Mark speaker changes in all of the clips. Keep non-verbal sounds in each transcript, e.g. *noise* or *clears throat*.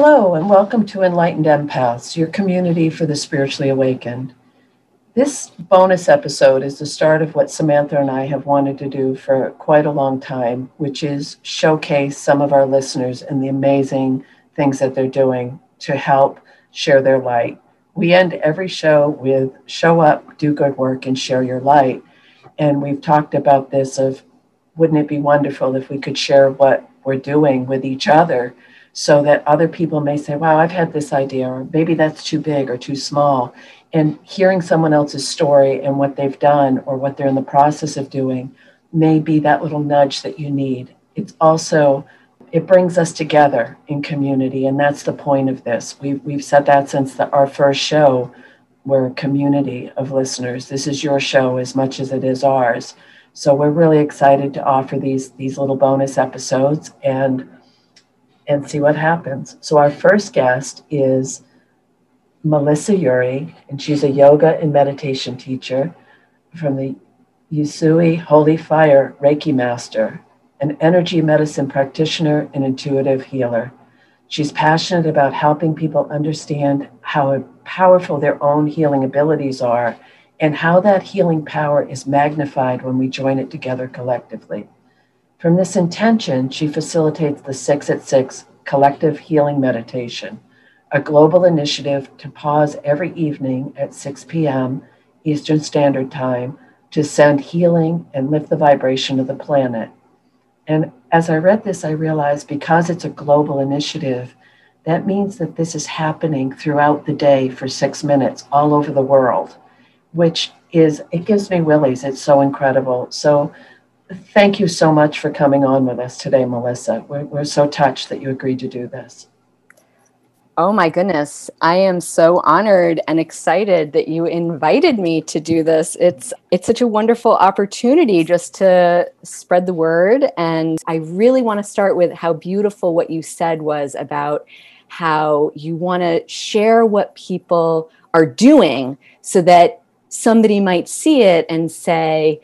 Speaker 1: Hello, and welcome to Enlightened Empaths, your community for the spiritually awakened. This bonus episode is the start of what Samantha and I have wanted to do for quite a long time, which is showcase some of our listeners and the amazing things that they're doing to help share their light. We end every show with show up, do good work, and share your light. And we've talked about this of wouldn't it be wonderful if we could share what we're doing with each other so that other people may say, wow, I've had this idea, or maybe that's too big or too small. And hearing someone else's story and what they've done or what they're in the process of doing may be that little nudge that you need. It's also it brings us together in community and that's the point of this. We've, we've said that since the, our first show. We're a community of listeners. This is your show as much as it is ours. So we're really excited to offer these these little bonus episodes and and see what happens so our first guest is Melissa Uri, and she's a yoga and meditation teacher from the Usui Holy Fire Reiki Master, an energy medicine practitioner and intuitive healer. She's passionate about helping people understand how powerful their own healing abilities are and how that healing power is magnified when we join it together collectively. From this intention, she facilitates the Six at Six collective healing meditation a global initiative to pause every evening at 6 p.m. Eastern Standard Time to send healing and lift the vibration of the planet. And as I read this, I realized because it's a global initiative, that means that this is happening throughout the day for six minutes all over the world, which is, it gives me willies. It's so incredible. So thank you so much for coming on with us today, Melissa. We're, we're so touched that you agreed to do this.
Speaker 2: Oh my goodness. I am so honored and excited that you invited me to do this. It's it's such a wonderful opportunity just to spread the word and I really want to start with how beautiful what you said was about how you want to share what people are doing so that somebody might see it and say,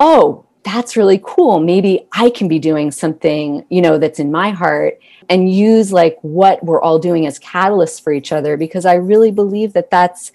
Speaker 2: "Oh, that's really cool. Maybe I can be doing something, you know, that's in my heart and use like what we're all doing as catalysts for each other because I really believe that that's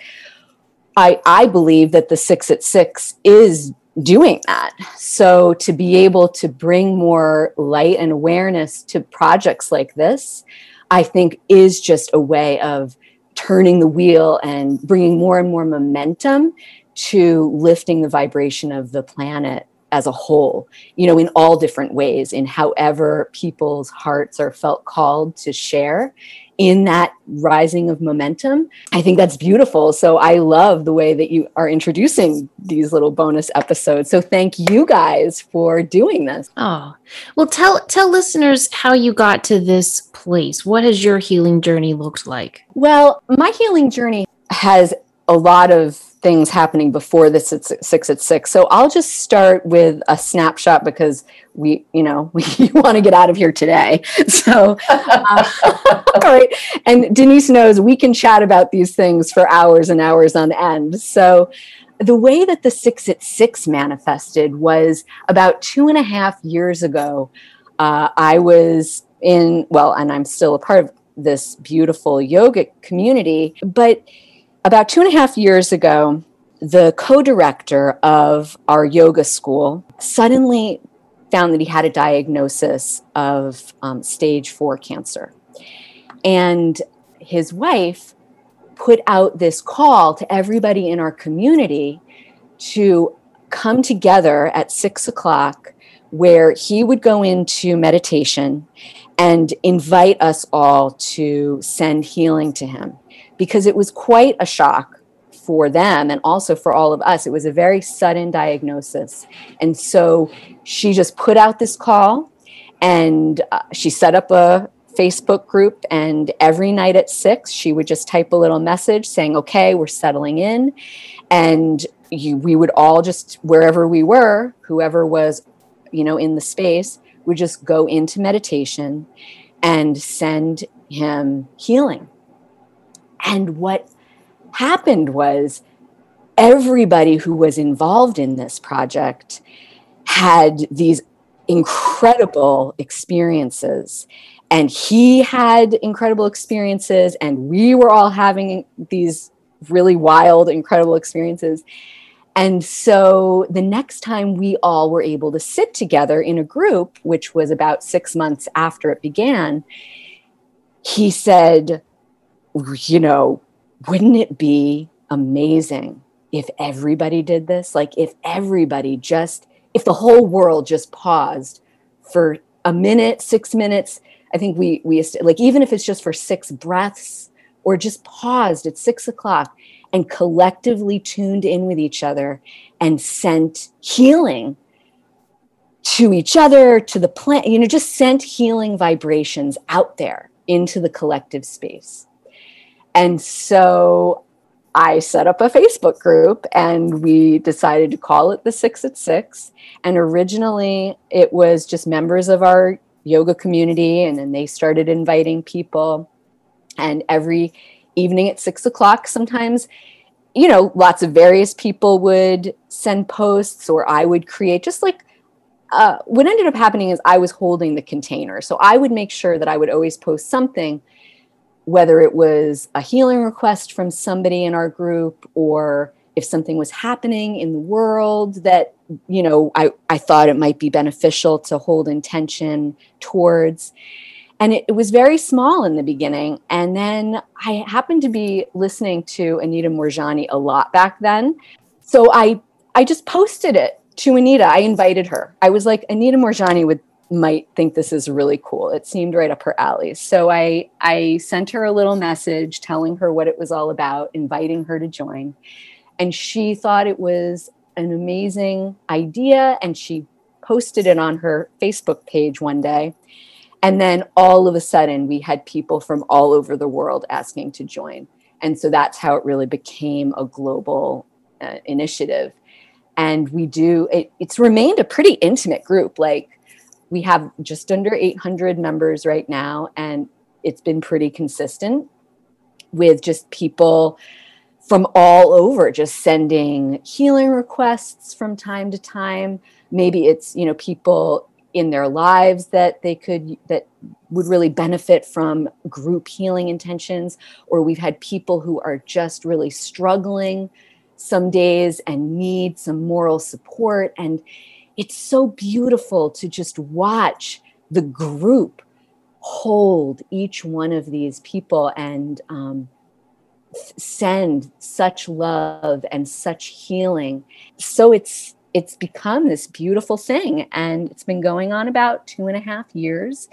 Speaker 2: I I believe that the 6 at 6 is doing that. So to be able to bring more light and awareness to projects like this, I think is just a way of turning the wheel and bringing more and more momentum to lifting the vibration of the planet as a whole, you know, in all different ways, in however people's hearts are felt called to share in that rising of momentum. I think that's beautiful. So I love the way that you are introducing these little bonus episodes. So thank you guys for doing this.
Speaker 3: Oh, well, tell tell listeners how you got to this place. What has your healing journey looked like?
Speaker 2: Well, my healing journey has a lot of things happening before this at six at six. So I'll just start with a snapshot because we, you know, *laughs* we want to get out of here today. *laughs* So, uh, *laughs* all right. And Denise knows we can chat about these things for hours and hours on end. So, the way that the six at six manifested was about two and a half years ago. Uh, I was in, well, and I'm still a part of this beautiful yogic community, but about two and a half years ago, the co director of our yoga school suddenly found that he had a diagnosis of um, stage four cancer. And his wife put out this call to everybody in our community to come together at six o'clock, where he would go into meditation and invite us all to send healing to him because it was quite a shock for them and also for all of us. It was a very sudden diagnosis. And so she just put out this call and uh, she set up a Facebook group. And every night at six, she would just type a little message saying, okay, we're settling in. And you, we would all just, wherever we were, whoever was, you know, in the space, would just go into meditation and send him healing and what happened was everybody who was involved in this project had these incredible experiences. And he had incredible experiences and we were all having these really wild incredible experiences. And so the next time we all were able to sit together in a group which was about 6 months after it began he said you know wouldn't it be amazing if everybody did this like if everybody just if the whole world just paused for a minute 6 minutes I think we we like even if it's just for six breaths or just paused at six o'clock and collectively tuned in with each other and sent healing to each other, to the plant, you know, just sent healing vibrations out there into the collective space. And so I set up a Facebook group and we decided to call it the Six at Six. And originally it was just members of our yoga community and then they started inviting people and every evening at six o'clock sometimes you know lots of various people would send posts or i would create just like uh, what ended up happening is i was holding the container so i would make sure that i would always post something whether it was a healing request from somebody in our group or if something was happening in the world that you know I, I thought it might be beneficial to hold intention towards. And it, it, was very small in the beginning. And then i happened to be listening to anita moorjani a lot back then. So i i just posted it to anita. I invited her. I was like anita moorjani would might think this is really cool it seemed right up her alley so i i sent her a little message telling her what it was all about inviting her to join and she thought it was an amazing idea and she posted it on her Facebook page one day. And then all of a sudden, we had people from all over the world asking to join. And so that's how it really became a global uh, initiative. And we do, it, it's remained a pretty intimate group. Like we have just under 800 members right now, and it's been pretty consistent with just people from all over just sending healing requests from time to time. Maybe it's you know people in their lives that they could that would really benefit from group healing intentions or we've had people who are just really struggling some days and need some moral support. And it's so beautiful to just watch the group hold each one of these people and um, send such love and such healing. So it's it's become this beautiful thing, and it's been going on about two and a half years.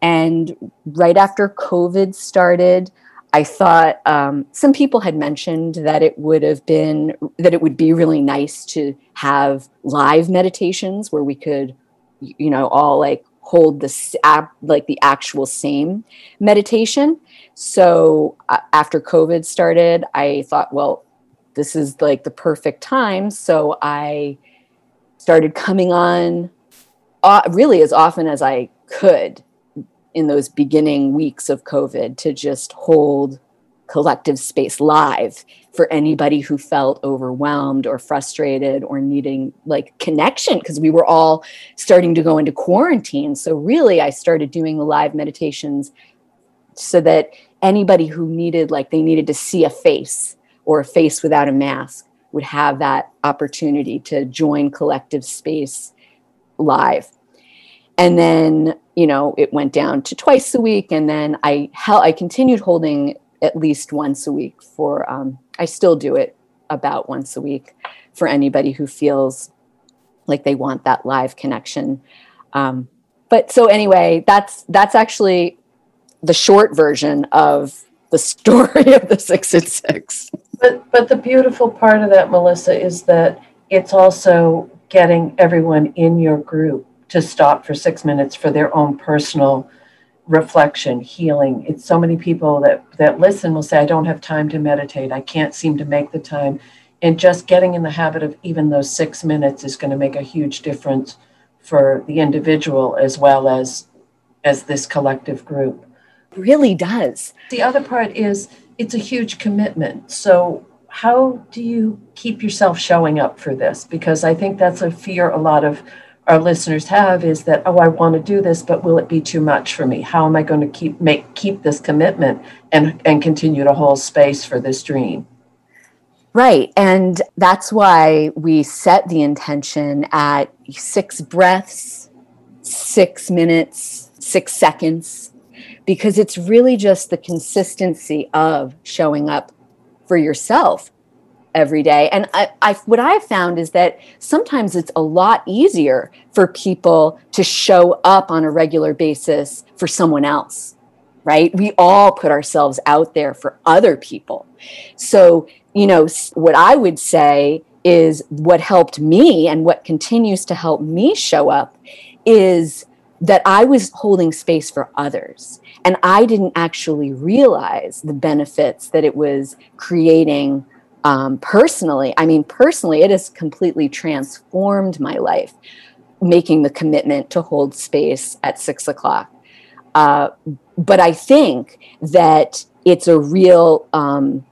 Speaker 2: And right after COVID started, I thought um, some people had mentioned that it would have been that it would be really nice to have live meditations where we could, you know, all like hold the app like the actual same meditation. So uh, after COVID started, I thought, well, this is like the perfect time. So I started coming on uh, really as often as I could in those beginning weeks of COVID to just hold collective space live for anybody who felt overwhelmed or frustrated or needing like connection because we were all starting to go into quarantine. So, really, I started doing the live meditations so that anybody who needed, like, they needed to see a face or a face without a mask would have that opportunity to join collective space live. And then, you know, it went down to twice a week. And then I held, I continued holding at least once a week for um, i still do it about once a week for anybody who feels like they want that live connection. Um, but so anyway that's that's actually the short version of the *laughs* story of the six at six.
Speaker 1: But but the beautiful part of that melissa is that it's also getting everyone in your group to stop for six minutes for their own personal reflection, healing. It's so many people that that listen will say, "I don't have time to meditate. I can't seem to make the time." And just getting in the habit of even those six minutes is going to make a huge difference for the individual as well as as this collective group.
Speaker 2: It really does.
Speaker 1: The other part is it's a huge commitment. So how do you keep yourself showing up for this? Because I think that's a fear a lot of our listeners have is that oh i want to do this but will it be too much for me? How am i going to keep make keep this commitment and and continue to hold space for this dream?
Speaker 2: Right and that's why we set the intention at six breaths six minutes six seconds because it's really just the consistency of showing up for yourself every day. And I, I, what I've found is that sometimes it's a lot easier for people to show up on a regular basis for someone else, right? We all put ourselves out there for other people. So, you know, what I would say is what helped me and what continues to help me show up is that I was holding space for others. And I didn't actually realize the benefits that it was creating um, personally, I mean, personally, it has completely transformed my life, making the commitment to hold space at six o'clock. Uh, but I think that it's a real, um,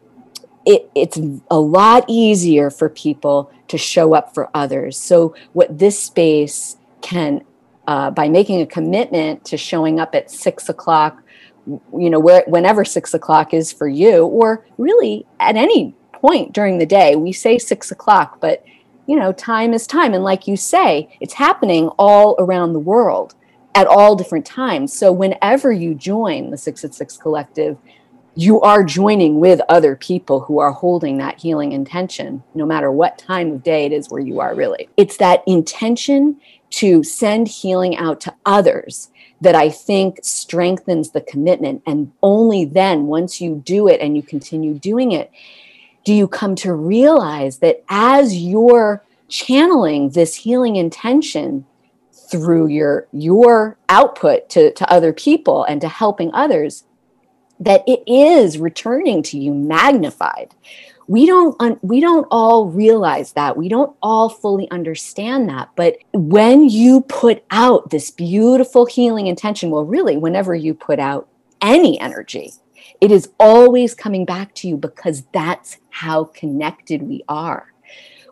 Speaker 2: it, it's a lot easier for people to show up for others. So, what this space can, uh, by making a commitment to showing up at six o'clock, you know, where, whenever six o'clock is for you, or really at any point during the day. We say six o'clock, but you know, time is time. And like you say, it's happening all around the world at all different times. So whenever you join the Six at Six Collective, you are joining with other people who are holding that healing intention, no matter what time of day it is where you are really. It's that intention to send healing out to others that I think strengthens the commitment. And only then, once you do it and you continue doing it, do you come to realize that as you're channeling this healing intention through your your output to, to other people and to helping others that it is returning to you magnified? We don't we don't all realize that. We don't all fully understand that. But when you put out this beautiful healing intention well really whenever you put out any energy it is always coming back to you because that's how connected we are.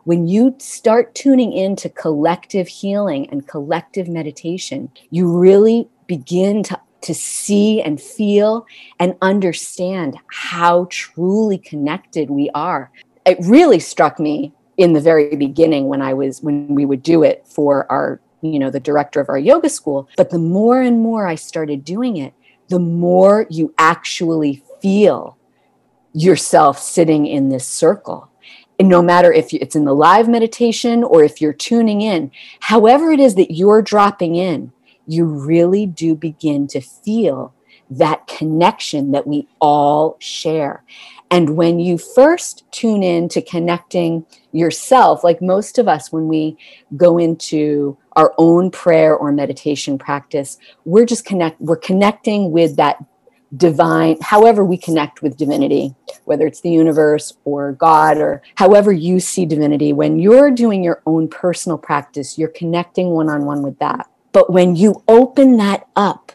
Speaker 2: When you start tuning into collective healing and collective meditation, you really begin to, to see and feel and understand how truly connected we are. It really struck me in the very beginning when I was when we would do it for our you know the director of our yoga school but the more and more I started doing it the more you actually feel yourself sitting in this circle. And no matter if it's in the live meditation or if you're tuning in, however it is that you're dropping in, you really do begin to feel that connection that we all share. And when you first tune in to connecting yourself, like most of us, when we go into our own prayer or meditation practice, we're just connect, we're connecting with that divine, however we connect with divinity, whether it's the universe or God or however you see divinity, when you're doing your own personal practice, you're connecting one on one with that. But when you open that up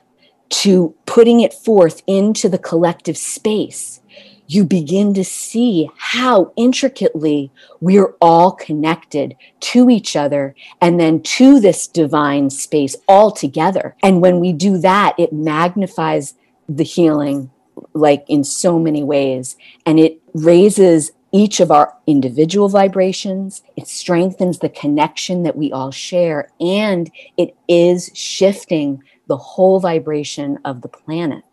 Speaker 2: to putting it forth into the collective space, you begin to see how intricately we're all connected to each other and then to this divine space all together. And when we do that, it magnifies the healing like in so many ways. And it raises each of our individual vibrations. It strengthens the connection that we all share. And it is shifting the whole vibration of the planet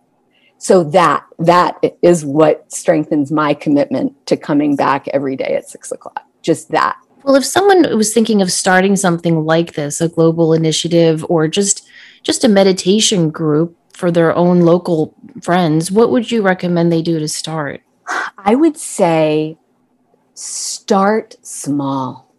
Speaker 2: so that that is what strengthens my commitment to coming back every day at six o'clock just that
Speaker 3: well if someone was thinking of starting something like this a global initiative or just just a meditation group for their own local friends, what would you recommend they do to start?
Speaker 2: I would say start small.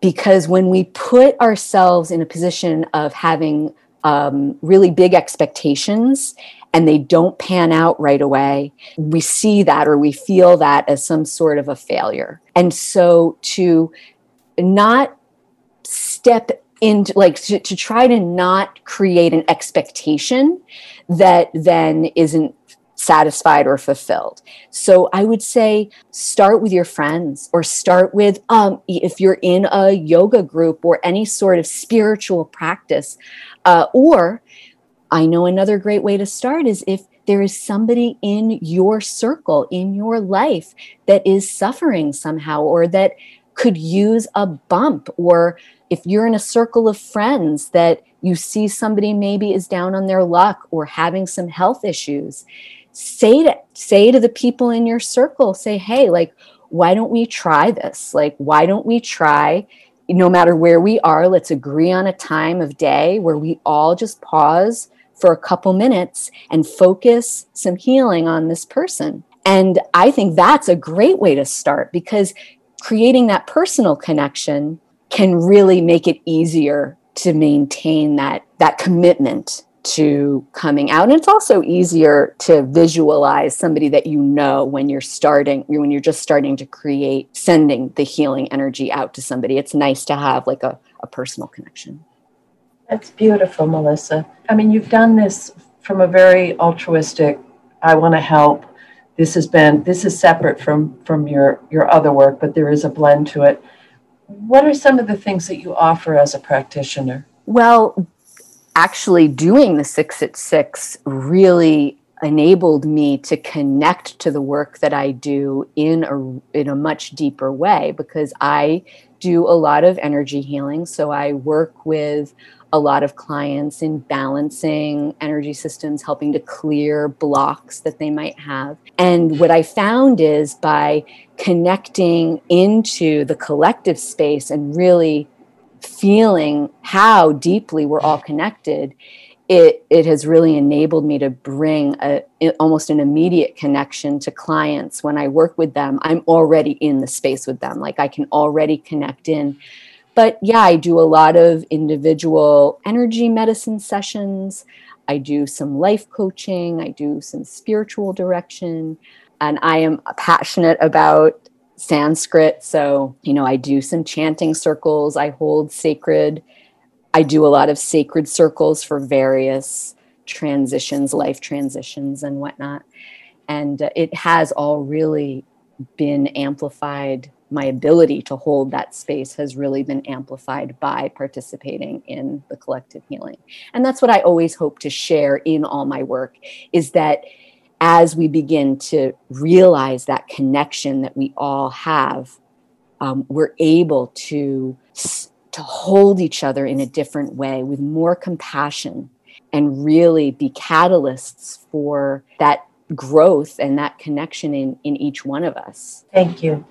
Speaker 2: Because when we put ourselves in a position of having um, really big expectations and they don't pan out right away, we see that or we feel that as some sort of a failure. And so to not step into like to, to try to not create an expectation that then isn't satisfied or fulfilled. So I would say start with your friends or start with um, if you're in a yoga group or any sort of spiritual practice. Uh, or I know another great way to start is if there is somebody in your circle, in your life that is suffering somehow or that could use a bump or if you're in a circle of friends that you see somebody maybe is down on their luck or having some health issues say to say to the people in your circle say hey like why don't we try this? Like why don't we try? No matter where we are let's agree on a time of day where we all just pause for a couple minutes and focus some healing on this person and i think that's a great way to start because creating that personal connection can really make it easier to maintain that that commitment to coming out. And it's also easier to visualize somebody that you know when you're starting, when you're just starting to create, sending the healing energy out to somebody. It's nice to have like a, a personal connection.
Speaker 1: That's beautiful, Melissa. I mean, you've done this from a very altruistic, I want to help. This has been this is separate from from your your other work, but there is a blend to it. What are some of the things that you offer as a practitioner?
Speaker 2: Well, actually doing the six at six really enabled me to connect to the work that I do in a in a much deeper way because I do a lot of energy healing so I work with a lot of clients in balancing energy systems helping to clear blocks that they might have and what I found is by connecting into the collective space and really feeling how deeply we're all connected, it it has really enabled me to bring a almost an immediate connection to clients when I work with them. I'm already in the space with them, like I can already connect in. But yeah, I do a lot of individual energy medicine sessions. I do some life coaching. I do some spiritual direction. And I am passionate about Sanskrit. So, you know, I do some chanting circles, I hold sacred, I do a lot of sacred circles for various transitions, life transitions, and whatnot. And uh, it has all really been amplified. My ability to hold that space has really been amplified by participating in the collective healing. And that's what I always hope to share in all my work is that as we begin to realize that connection that we all have, um, we're able to, to hold each other in a different way with more compassion and really be catalysts for that growth and that connection in, in each one of us.
Speaker 1: Thank you.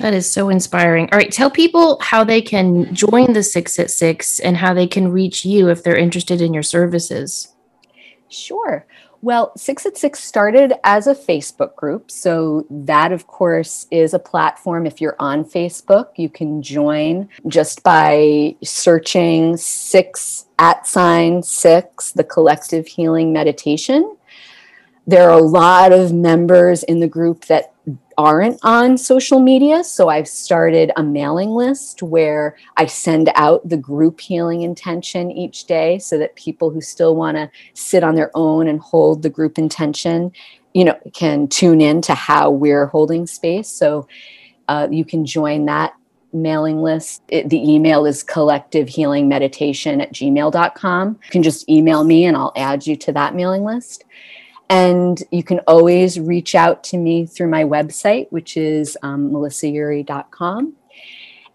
Speaker 3: That is so inspiring. All right, tell people how they can join the Six at Six and how they can reach you if they're interested in your services.
Speaker 2: Sure. Well, Six at Six started as a Facebook group. So, that, of course, is a platform. If you're on Facebook, you can join just by searching six at sign six, the collective healing meditation. There are a lot of members in the group that aren't on social media. So I've started a mailing list where I send out the group healing intention each day so that people who still want to sit on their own and hold the group intention, you know, can tune in to how we're holding space. So uh, you can join that mailing list. It, the email is collective healing meditation at gmail.com. You can just email me and I'll add you to that mailing list. And you can always reach out to me through my website, which is um, melissayuri.com.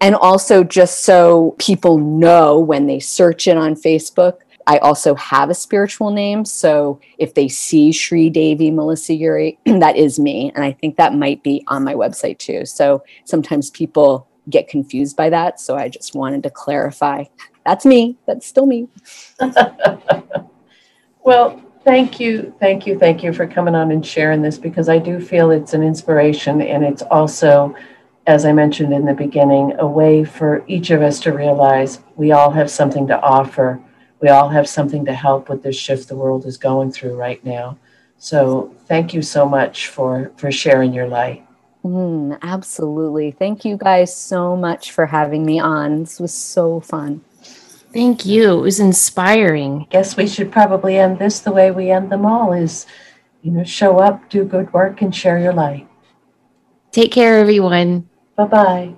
Speaker 2: And also, just so people know when they search it on Facebook, I also have a spiritual name. So if they see Sri Devi Melissa Uri, *clears throat* that is me. And I think that might be on my website too. So sometimes people get confused by that. So I just wanted to clarify that's me. That's still me. *laughs*
Speaker 1: well, Thank you, thank you, thank you for coming on and sharing this because I do feel it's an inspiration and it's also, as I mentioned in the beginning, a way for each of us to realize we all have something to offer. We all have something to help with this shift the world is going through right now. So thank you so much for for sharing your light.
Speaker 2: Mm, absolutely. Thank you guys so much for having me on. This was so fun.
Speaker 3: Thank you. It was inspiring.
Speaker 1: Guess we should probably end this the way we end them all is, you know, show up, do good work, and share your light.
Speaker 3: Take care, everyone.
Speaker 1: Bye bye.